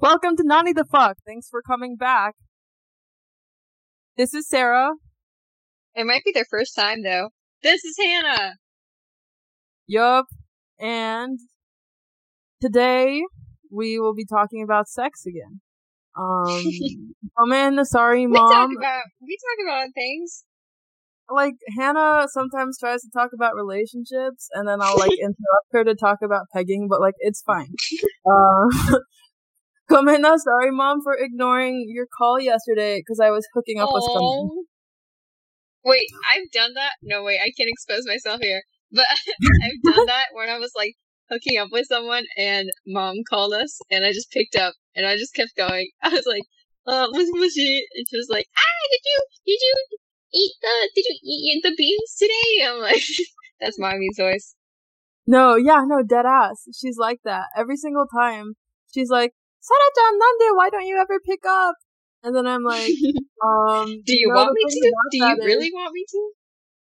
Welcome to Nani the Fuck. Thanks for coming back. This is Sarah. It might be their first time though. This is Hannah. Yup. And today we will be talking about sex again. Um, come in, sorry, We talk mom. about we talk about things. Like Hannah sometimes tries to talk about relationships, and then I'll like interrupt her to talk about pegging, but like it's fine. Uh, come in, now, sorry, mom, for ignoring your call yesterday because I was hooking up with someone. Wait, I've done that? No, wait, I can't expose myself here. But I've done that when I was like hooking up with someone and mom called us and I just picked up and I just kept going. I was like, uh, mushy mushy. And she was like, ah, did you, did you eat the, did you eat the beans today? I'm like, that's mommy's voice. No, yeah, no, dead ass. She's like that every single time. She's like, Sarah-chan, nande, why don't you ever pick up? And then I'm like, um, Do you no, want the me thing to? about Do you that is- really want me to?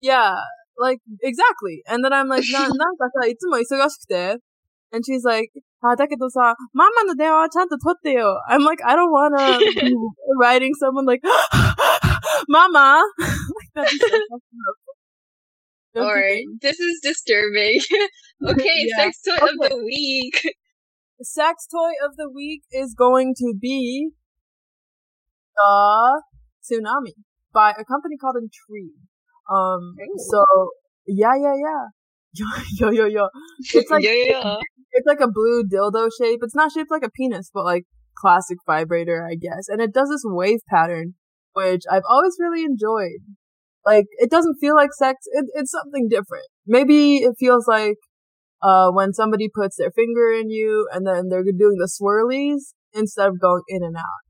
Yeah, like exactly. And then I'm like, な、なんかさ、いつも忙しくて。And she's like, あ、だけどさ、ママの電話はちゃんと取ってよ。I'm like, I don't wanna be writing someone like, Mama! like that'd be so fucked up. Don't you Alright, think? this is disturbing. okay, Yeah. sex toy of Okay. the week. Sex toy of the week is going to be the Tsunami by a company called Intrigue. Um, Ooh. so, yeah, yeah, yeah. Yo, yo, yo, yo. It's like, yeah. it's like a blue dildo shape. It's not shaped like a penis, but like classic vibrator, I guess. And it does this wave pattern, which I've always really enjoyed. Like, it doesn't feel like sex. It, it's something different. Maybe it feels like, uh, when somebody puts their finger in you and then they're doing the swirlies instead of going in and out.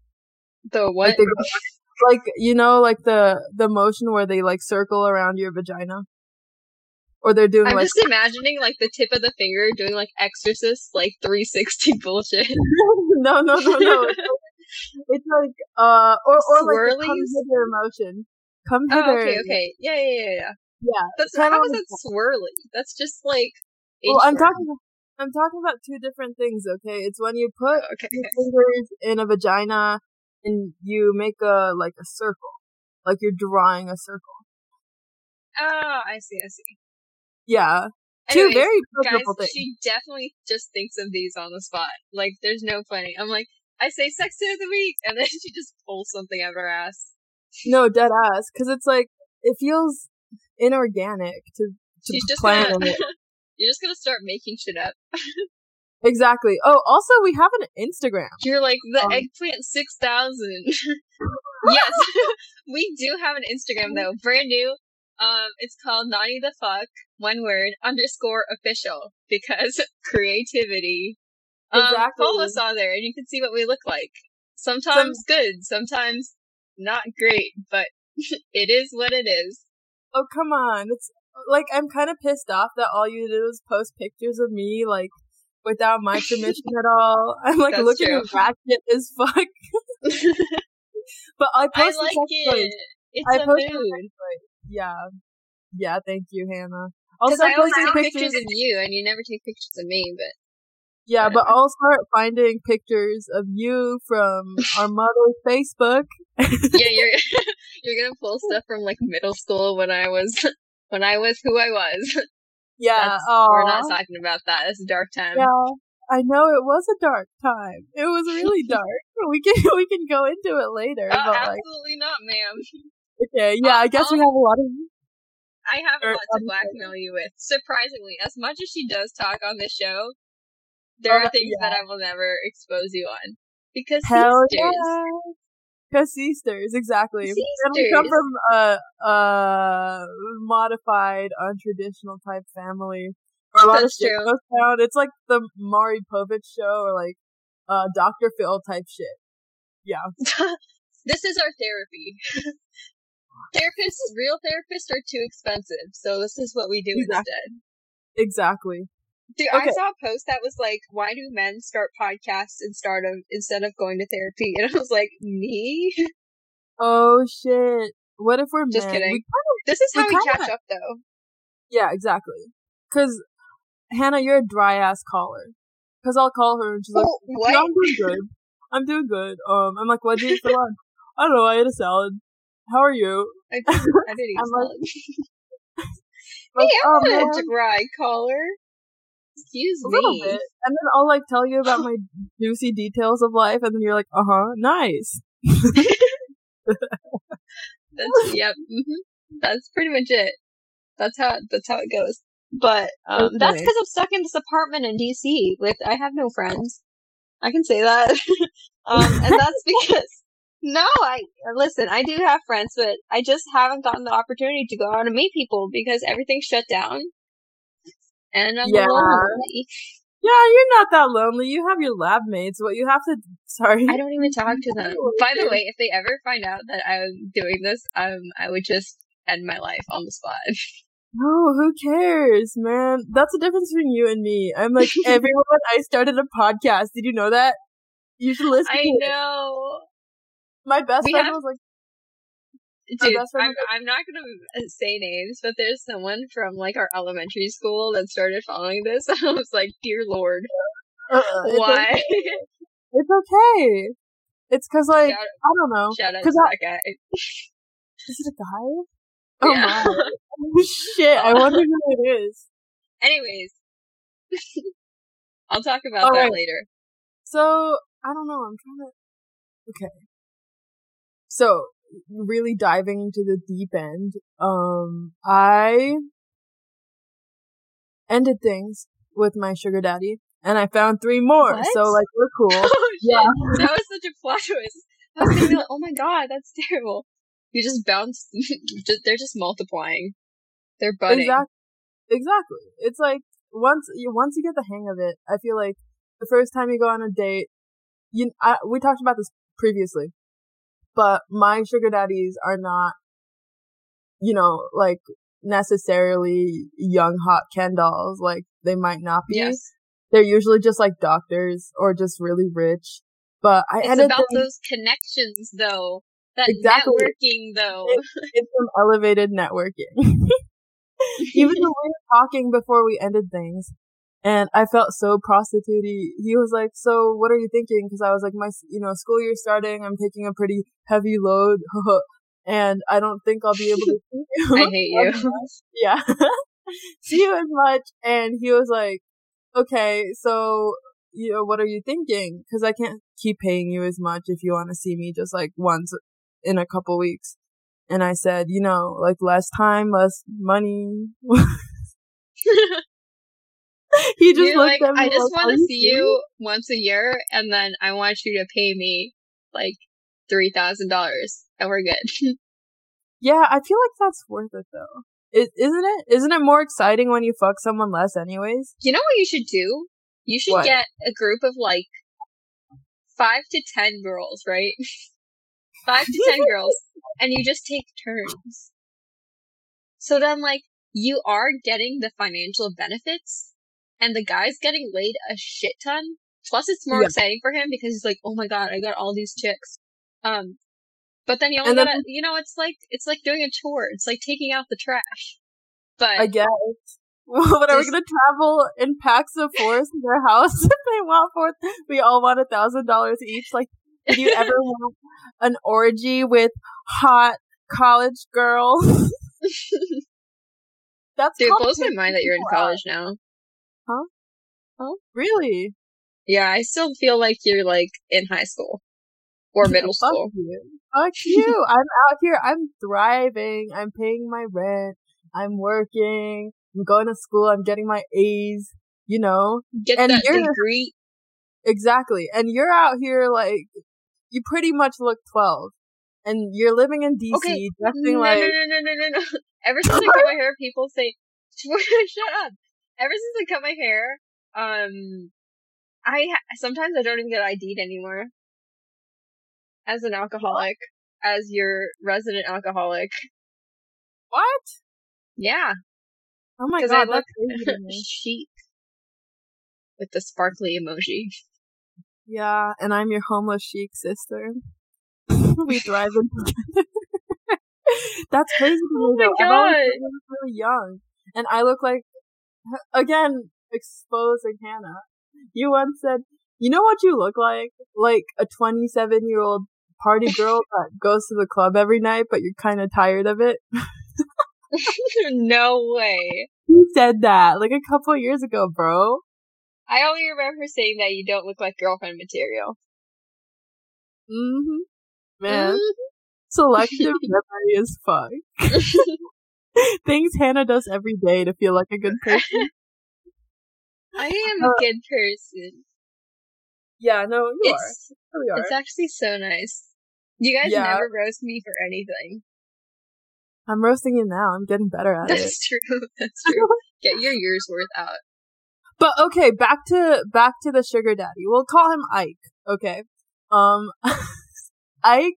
The what? Like, they go, like, you know, like the, the motion where they like circle around your vagina. Or they're doing I'm like, just imagining like the tip of the finger doing like exorcist, like 360 bullshit. no, no, no, no. It's like, it's like uh, or or like the come Swirlies? hither emotion. Come Oh, hither. okay, okay. Yeah, yeah, yeah, yeah. Yeah. That's how is like- that swirly? That's just like. Well, I'm talking. I'm talking about two different things. Okay, it's when you put Oh, okay. your fingers in a vagina and you make a like a circle, like you're drawing a circle. Oh, I see, I see. Yeah, Anyways, two very guys, things. she definitely just thinks of these on the spot. Like, there's no funny. I'm like, I say sex toy of the week, and then she just pulls something out of her ass. No, dead ass, because it's like it feels inorganic to to She's just plan gonna. it. You're just gonna start making shit up. Exactly. Oh, also we have an Instagram. You're like the Um, eggplant six thousand. yes, we do have an Instagram though, brand new. Um, it's called Naughty the Fuck, one word underscore official because creativity. Um, follow Exactly. us on there, and you can see what we look like. Sometimes good, sometimes not great, but it is what it is. Oh come on! It's like I'm kind of pissed off that all you did was post pictures of me like without my permission at all. I'm like That's looking true. ratchet as fuck. but I I posted like it. It's I a posted mood. Yeah, yeah. Thank you, Hannah. Also I always take pictures of you, and you never take pictures of me. But Yeah, but. I'll start finding pictures of you from our mother's Facebook. yeah, you're you're gonna pull stuff from like middle school when I was when I was who I was. Yeah, we're not talking about that. It's a dark time. Yeah, I know it was a dark time. It was really dark. we can we can go into it later. Oh, but like, absolutely not, ma'am. okay, yeah, um, I guess we have a lot of. I have a lot to um, blackmail you with. Surprisingly, as much as she does talk on this show, there Oh, are things yeah. that I will never expose you on because Hell sisters. Yeah! Cause sisters, exactly. And we come from a a modified, untraditional type family. A lot That's of shit true. goes down. It's like the Maury Povich show, or like uh Dr. Phil type shit. Yeah. this is our therapy. therapists, real therapists are too expensive, so this is what we do Exactly. instead. Exactly. Dude, I saw a post that was like, "Why do men start podcasts instead of instead of going to therapy?" And I was like, "Me? Oh shit. What if we're Just men? kidding. We kinda- This is We how we kinda- catch up, though." yeah, exactly. Cause Hannah, you're a dry ass caller. Cause I'll call her and she's like, Oh, what? "Yeah, I'm doing good. I'm doing good. Um, I'm like, what'd you eat for lunch? I don't know. I ate a salad. How are you? I, I did eat I'm salad. Like, hey, oh, I'm man. a dry collar. Excuse A me. And then I'll like tell you about my juicy details of life, and then you're like, uh huh, nice. That's yep. hmm That's pretty much it. That's how that's how it goes. But um, that's because I'm stuck in this apartment in DC with I have no friends. I can say that. um, and that's because no, I listen. I do have friends, but I just haven't gotten the opportunity to go out and meet people because everything's shut down. And I'm Yeah. lonely. Yeah, you're not that lonely. You have your lab mates. What you have to, sorry. I don't even talk to them. By the way, if they ever find out that I'm doing this, um, I would just end my life on the spot. No, who cares, man? That's the difference between you and me. I'm like, everyone, I started a podcast. Did you know that? You should listen I to it. know. My best We friend have- was like, Dude, I'm, I'm not gonna say names, but there's someone from like our elementary school that started following this. And I was like, dear lord, uh, it's why? okay. It's okay. It's cause like, shout, I don't know. shout out to 'Cause I- that guy. Is it a guy? Oh Yeah. my. Oh, shit, I wonder who it is. Anyways, I'll talk about All that right. later. So, I don't know, I'm trying to, okay. So, really diving into the deep end, um, I ended things with my sugar daddy, and I found three more, What? so like, we're cool. Oh Yeah. that was such a plot twist. I was gonna be like, oh my god, that's terrible. You just bounce. they're just multiplying. They're budding. Exactly. Exactly. It's like once you once you get the hang of it, I feel like the first time you go on a date, you I, we talked about this previously, but my sugar daddies are not, you know, like necessarily young hot Ken dolls. Like they might not be. Yes, They're usually just like doctors or just really rich. But I it's ended about things- those connections, though. That Exactly. networking, though. it's some elevated networking. Even though we were talking before we ended things, and I felt so prostitutey. He was like, "So, what are you thinking?" Because I was like, "My, you know, school year starting. I'm taking a pretty heavy load, and I don't think I'll be able to see you." I hate you. yeah, see you as much. And he was like, "Okay, so." You know, what are you thinking? Because I can't keep paying you as much if you want to see me just like once in a couple weeks. And I said, you know, like less time, less money. he just like, at me I just want to see you once a year, and then I want you to pay me like three thousand dollars, and we're good. Yeah, I feel like that's worth it though. Is isn't it? Isn't it more exciting when you fuck someone less, anyways? you know what you should do? You should What? get a group of like five to ten girls, right? five to ten girls, and you just take turns. So then, like, you are getting the financial benefits, and the guy's getting laid a shit ton. Plus, it's more Yeah. exciting for him because he's like, "Oh my god, I got all these chicks." Um, but then you only then- gotta, you know, it's like it's like doing a chore. It's like taking out the trash. But I guess. What are we gonna travel in packs of four to their house if they want for we all want a thousand dollars each? Like did you ever want an orgy with hot college girls? That's dude, it blows my mind that you're in college out. College now. Really? Yeah, I still feel like you're like in high school or middle Fuck school. you. Fuck you. I'm out here. I'm thriving. I'm paying my rent. I'm working. I'm going to school. I'm getting my A's. You know? Get And that you're- degree. Exactly. And you're out here like, you pretty much look 12. And you're living in DC, Okay. dressing No, no, no, no, no, no, no. Ever since I cut my hair, people say, "Shut up." Ever since I cut my hair, um, I ha- sometimes I don't even get ID'd anymore. As an alcoholic, as your resident alcoholic, what? yeah, Oh my 'Cause I god, look- that's crazy to chic with the sparkly emoji. Yeah, and I'm your homeless chic sister. we thrive in together. That's crazy to me Oh my though. God. really young. And I look like again, exposing Hannah. You once said You know what you look like? Like a 27 year old party girl that goes to the club every night, but you're kind of tired of it. no way. You said that like a couple years ago, bro. I only remember saying that you don't look like girlfriend material. Mm-hmm. Man, mm-hmm. selective memory is fuck. Things Hannah does every day to feel like a good person. I am a uh, good person. Yeah, no, you it's, are. Are. It's actually so nice. You guys yeah. never roast me for anything. I'm roasting you now. I'm getting better at That's it. That's true. That's true. Get your year's worth out. But okay, back to back to the sugar daddy. We'll call him Ike. Okay. Um, Ike.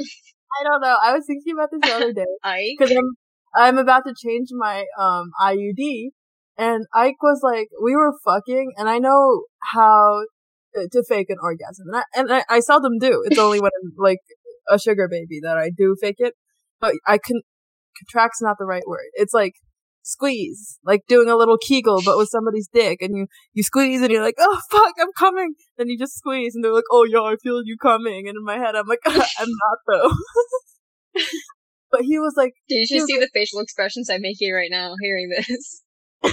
I don't know. I was thinking about this the other day. Ike. Because I'm I'm about to change my um IUD, and Ike was like, we were fucking, and I know how to fake an orgasm, and I and I, I seldom do. It's only when I'm like a sugar baby that I do fake it. But I can contract's not the right word. It's like squeeze, like doing a little Kegel, but with somebody's dick, and you you squeeze, and you're like, oh fuck, I'm coming. Then you just squeeze, and they're like, oh yeah, I feel you coming, and in my head, I'm like, I'm not though. But he was like, "Did you see like, the facial expressions I'm making right now hearing this?"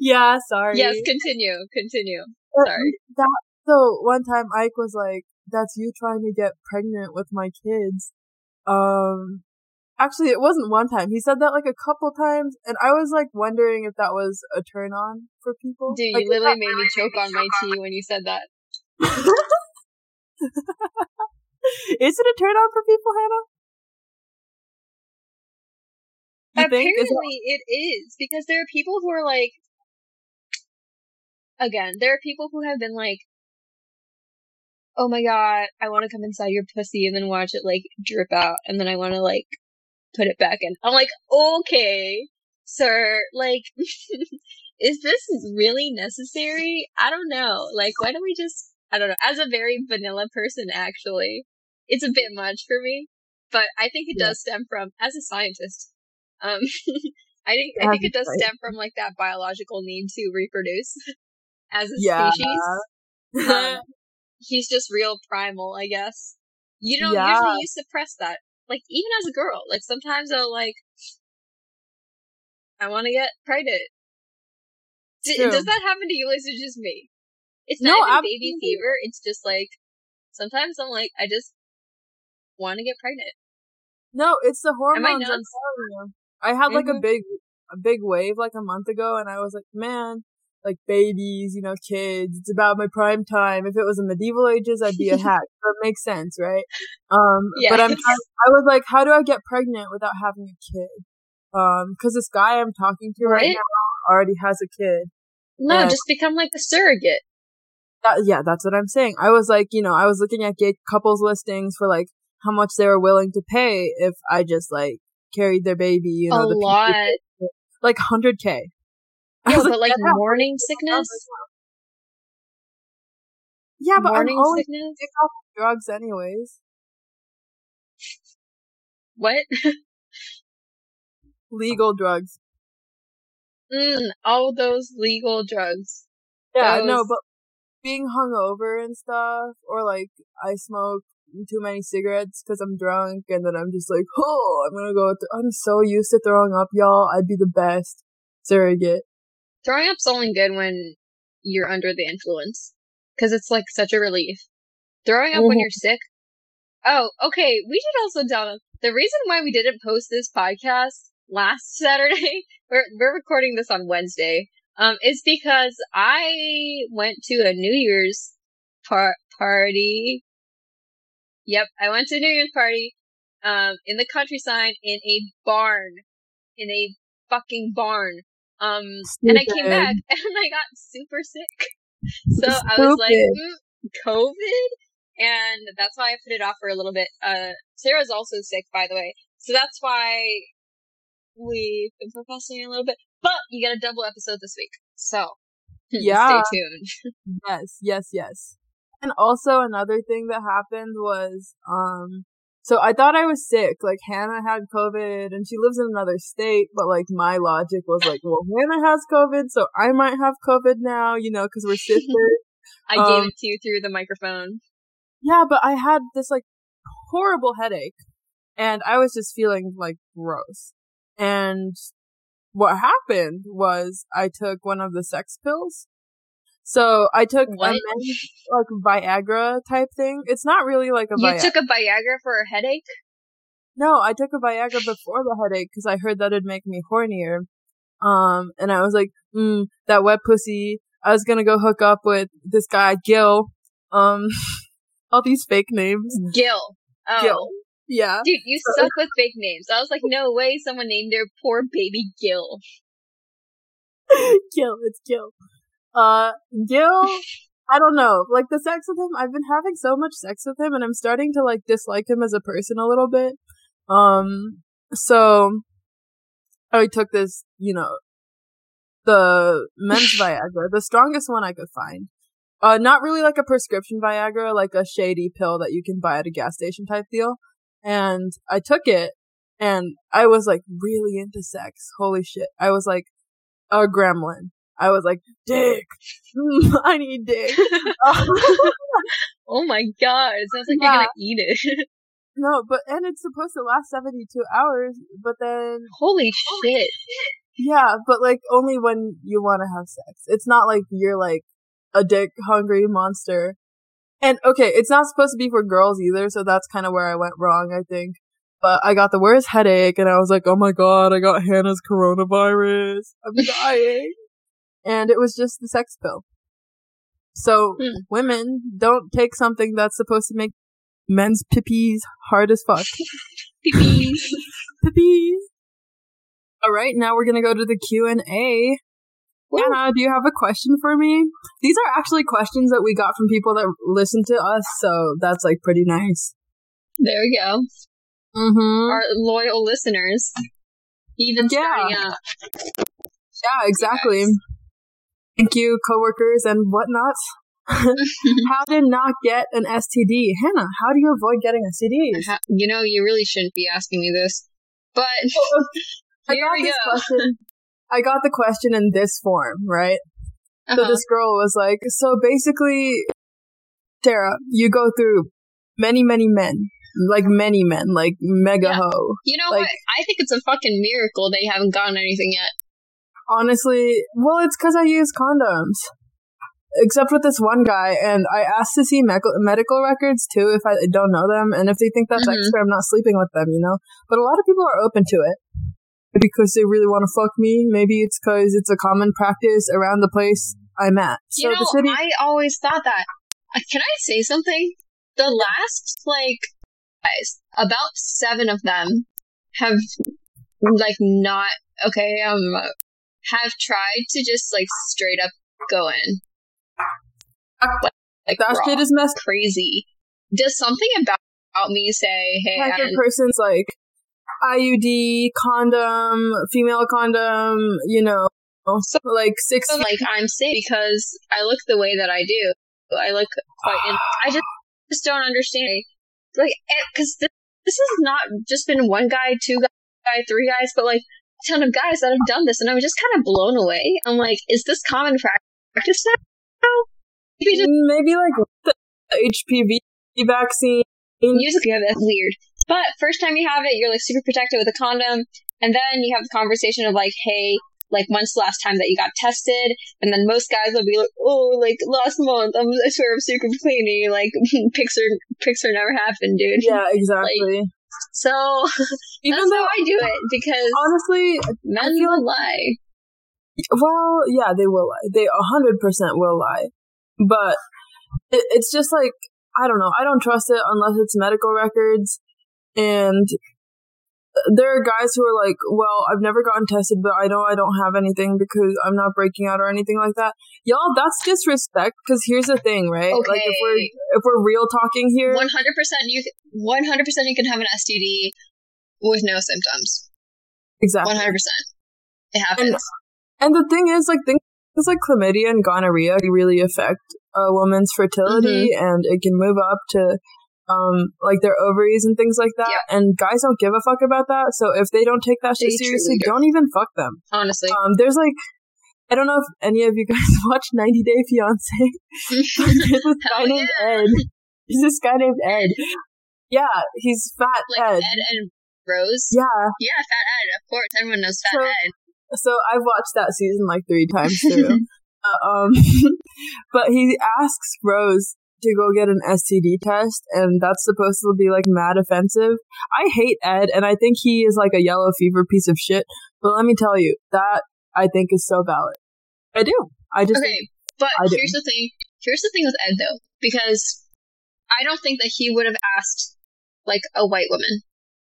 yeah, sorry. Yes, continue, continue. But sorry. That so one time Ike was like, "That's you trying to get pregnant with my kids." Um, actually, it wasn't one time. He said that like a couple times, and I was like wondering if that was a turn on for people. Dude, like, you literally made me choke on my tea when you said that. Is it a turn on for people, Hannah? Apparently, it is because there are people who are like, again, there are people who have been like, "Oh my god, I want to come inside your pussy and then watch it like drip out, and then I want to like put it back in." I'm like, okay, sir, like, is this really necessary? I don't know. Like, why don't we just? I don't know. As a very vanilla person, actually, it's a bit much for me, but I think it yeah. does stem from as a scientist um, I think I think it does stem from like that biological need to reproduce as a yeah. species. Um, he's just real primal, I guess. You know, yeah. usually you suppress that. Like even as a girl, like sometimes I'll like, I want to get pregnant. D- does that happen to you, or is it just me? It's not no, baby fever. It's just like sometimes I'm like, I just want to get pregnant. No, it's the hormones. Telling you. I had like mm-hmm. a big, a big wave like a month ago, and I was like, man, like babies, you know, kids. It's about my prime time. If it was in medieval ages, I'd be a hack. so it makes sense, right? Um, yes. but I'm, I was like, how do I get pregnant without having a kid? Um, cause this guy I'm talking to right, right now already has a kid. No, and just become like a surrogate. That, yeah, that's what I'm saying. I was like, you know, I was looking at gay couples listings for like how much they were willing to pay if I just like carried their baby. You know, a the lot, people, like hundred k. Yeah, but like, like morning sickness. Yeah, but morning I'm always sickness? off drugs anyways. What? legal drugs. Mm, all those legal drugs. Yeah, those... no, but being hungover and stuff, or like I smoke too many cigarettes because I'm drunk, and then I'm just like, oh, I'm gonna go. Th- I'm so used to throwing up, y'all. I'd be the best surrogate. Throwing up's only good when you're under the influence, because it's like such a relief. Throwing up mm-hmm. when you're sick. Oh, okay. We should also tell them the reason why we didn't post this podcast last Saturday. We're we're recording this on Wednesday. Um, is because I went to a New Year's par- party Yep, I went to a New Year's party, um, in the countryside in a barn, in a fucking barn. Um, and I came back and I got super sick. So. I was like, mm, COVID? And that's why I put it off for a little bit. Uh, Sarah's also sick, by the way. So that's why we've been procrastinating a little bit. But you get a double episode this week. So, yeah. stay tuned. yes, yes, yes. And also another thing that happened was, um, So I thought I was sick. Like Hannah had COVID and she lives in another state, but like my logic was like, well, Hannah has COVID, so I might have COVID now, you know, because we're sisters. I um, gave it to you through the microphone. Yeah, but I had this like horrible headache and I was just feeling like gross. And what happened was I took one of the sex pills. So I took a like Viagra type thing. It's not really like a You Viagra. took a Viagra for a headache? No, I took a Viagra before the headache because I heard that it'd make me hornier. Um, and I was like, mm, that wet pussy. I was gonna go hook up with this guy, Gil. Um, all these fake names. Gil. Oh. Gil. Yeah. Dude, you suck with fake names. I was like, no way someone named their poor baby Gil. Gil, it's Gil. Uh, Gil, I don't know. Like the sex with him, I've been having so much sex with him and I'm starting to like dislike him as a person a little bit. Um, so I took this, you know, the men's Viagra, the strongest one I could find. Uh, not really like a prescription Viagra, like a shady pill that you can buy at a gas station type deal and I took it and I was like really into sex. Holy shit. I was like a gremlin. I was like, dick. I need dick. oh my god. It sounds like yeah. you're gonna eat it. no, but, and it's supposed to last 72 hours, but then. Holy shit. Yeah, but like only when you want to have sex. It's not like you're like a dick hungry monster and okay, it's not supposed to be for girls either, so that's kind of where I went wrong, I think. But I got the worst headache and I was like, oh my god, I got Hannah's coronavirus. I'm dying. And it was just the sex pill. So hmm. women don't take something that's supposed to make men's pippies hard as fuck. pippies. pippies. All right, now we're gonna go to the Q and A. Anna, do you have a question for me? These are actually questions that we got from people that listen to us, so that's like pretty nice. There we go. Mm-hmm. Our loyal listeners, even yeah. starting out. Yeah, exactly. Thank you, coworkers and whatnot. how to not get an STD, Hannah? How do you avoid getting STDs? You know, you really shouldn't be asking me this, but here we go. Question I got the question in this form, right? Uh-huh. So this girl was like, so basically, Sarah, you go through many, many men, like many men, like mega yeah. ho. You know like, what? I think it's a fucking miracle they haven't gotten anything yet. Honestly, well, it's because I use condoms. Except with this one guy, and I asked to see me- medical records too if I don't know them, and if they think that's mm-hmm. extra, I'm not sleeping with them, you know? But a lot of people are open to it because they really want to fuck me. Maybe it's because it's a common practice around the place I'm at. So you know, city- I always thought that. Uh, can I say something? The last, like, guys, about seven of them have, like, not, okay, um, have tried to just, like, straight up go in. Like, like that shit is messed crazy. Does something about, about me say, hey, like a person's like, IUD, condom, female condom, you know, so, like six. So, like I'm safe because I look the way that I do. I look quite. In- I just just don't understand. Like, eh, because this, this has not just been one guy, two guy, three guys, but like ton of guys that have done this, and I'm just kind of blown away. I'm like, is this common practice now? Maybe, just- mm, Maybe like the HPV vaccine. Music, yeah, that's weird. But first time you have it, you're like super protected with a condom. And then you have the conversation of like, hey, like when's the last time that you got tested? And then most guys will be like, oh, like last month. I'm, I swear I'm super clean. And like Pixar, Pixar never happened, dude. Yeah, exactly. Like, so even that's though, I do it because honestly, men will like, lie. Well, yeah, they will lie. They a hundred percent will lie. But it, it's just like I don't know. I don't trust it unless it's medical records. And there are guys who are like, well, I've never gotten tested, but I know I don't have anything because I'm not breaking out or anything like that. Y'all, that's disrespect. Because here's the thing, right? Okay. Like if we're if we're real talking here, one hundred percent, you one hundred percent, you can have an STD with no symptoms. Exactly, one hundred percent. It happens. And, and the thing is, like things like chlamydia and gonorrhea really affect a woman's fertility, mm-hmm. and it can move up to um, like their ovaries and things like that. Yeah. And guys don't give a fuck about that. So if they don't take that shit They seriously, don't even fuck them. Honestly. Um, there's like, I don't know if any of you guys watch 90 Day Fiance. there's this guy named. Ed. There's this guy named Ed. Yeah, he's fat like Ed. Ed and Rose. Yeah. Yeah, Fat Ed. Of course, everyone knows Fat So- Ed. So I've watched that season like three times through. uh, um, but he asks Rose to go get an STD test, and that's supposed to be like mad offensive. I hate Ed, and I think he is like a yellow fever piece of shit. But let me tell you, that I think is so valid. I do. I just Okay, but here's the thing. Here's the thing with Ed though, because I don't think that he would have asked like a white woman.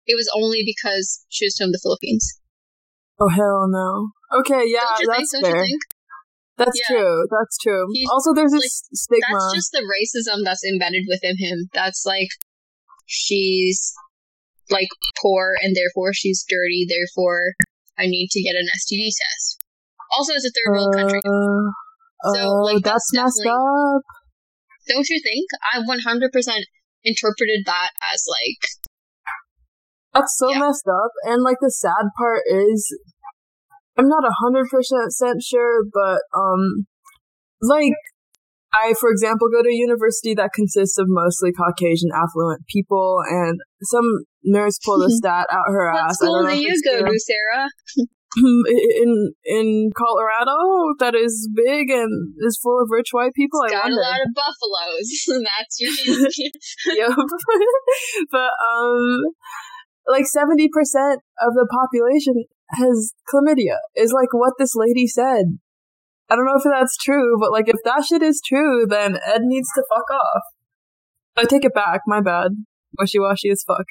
It was only because she was from the Philippines. oh hell no. Okay, yeah, think? that's Don't fair. That's Yeah. true. That's true. He's- also, there's like, this stigma. That's just the racism that's embedded within him. That's like she's like poor and therefore she's dirty. Therefore, I need to get an STD test. Also, it's a third world country. Uh, So, oh, like, that's, that's messed up. Don't you think? I 100% interpreted that as like That's so Yeah. messed up. And like the sad part is, I'm not a hundred percent sure, but um, like I, for example, go to a university that consists of mostly Caucasian affluent people, and some nurse pulled a stat out her what ass. I school do you go to, Sarah? in in Colorado that is big and is full of rich white people. I Got wonder. a lot of buffaloes. and That's your yep. but um, like seventy percent of the population has chlamydia. Is like what this lady said. I don't know if that's true, but like if that shit is true, then Ed needs to fuck off. I take it back. My bad. Wishy washy as fuck.